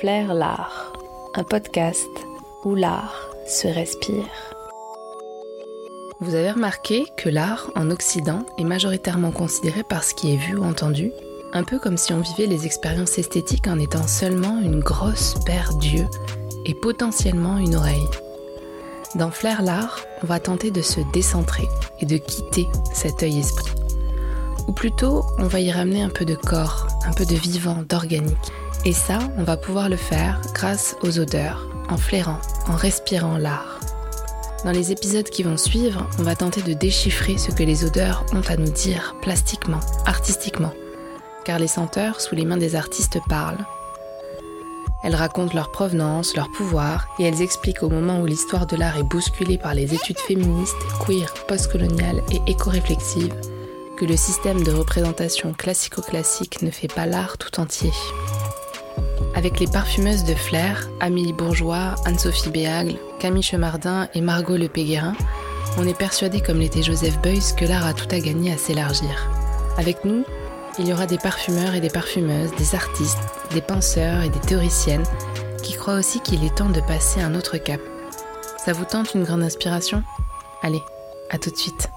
Flair l'art, un podcast où l'art se respire. Vous avez remarqué que l'art en Occident est majoritairement considéré par ce qui est vu ou entendu, un peu comme si on vivait les expériences esthétiques en étant seulement une grosse paire d'yeux et potentiellement une oreille. Dans Flair l'art, on va tenter de se décentrer et de quitter cet œil-esprit. Ou plutôt, on va y ramener un peu de corps, un peu de vivant, d'organique. Et ça, on va pouvoir le faire grâce aux odeurs, en flairant, en respirant l'art. Dans les épisodes qui vont suivre, on va tenter de déchiffrer ce que les odeurs ont à nous dire plastiquement, artistiquement. Car les senteurs sous les mains des artistes parlent. Elles racontent leur provenance, leur pouvoir, et elles expliquent au moment où l'histoire de l'art est bousculée par les études féministes, queer, postcoloniales et éco-réflexives, que le système de représentation classico-classique ne fait pas l'art tout entier. Avec les parfumeuses de Flair, Amélie Bourgeois, Anne-Sophie Béagle, Camille Chemardin et Margot Le Péguerin, on est persuadé, comme l'était Joseph Beuys, que l'art a tout à gagner à s'élargir. Avec nous, il y aura des parfumeurs et des parfumeuses, des artistes, des penseurs et des théoriciennes qui croient aussi qu'il est temps de passer un autre cap. Ça vous tente une grande inspiration? Allez, à tout de suite.